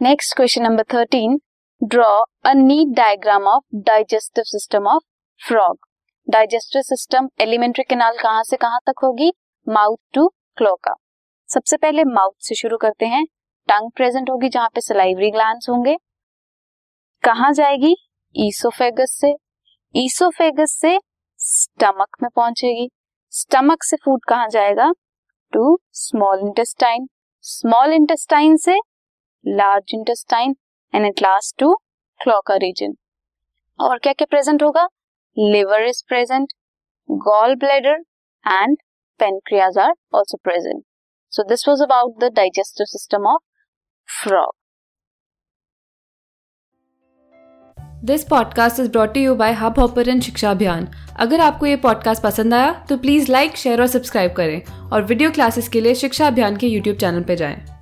Next question number thirteen draw a neat diagram of digestive system of frog digestive system alimentary canal कहाँ से कहाँ तक होगी? Mouth to cloaca सबसे पहले माउथ से शुरू करते हैं। टंग प्रेजेंट होगी जहाँ पे सलाइवरी ग्लैंड होंगे। कहा जाएगी? ईसोफेगस से। ईसोफेगस से स्टमक में पहुंचेगी। स्टमक से फ़ूड कहा जाएगा? To small intestine small intestine से large intestine and it last to cloaca region और क्या क्या प्रेजेंट होगा? Liver is present gall bladder and pancreas are also present so this was about the digestive system of frog this podcast is brought you by Hubhopper शिक्षा अभियान अगर आपको ये podcast पसंद आया तो प्लीज़ लाइक शेयर और सब्सक्राइब करें और वीडियो क्लासेस के लिए शिक्षा अभियान के यूट्यूब चैनल पर जाएँ।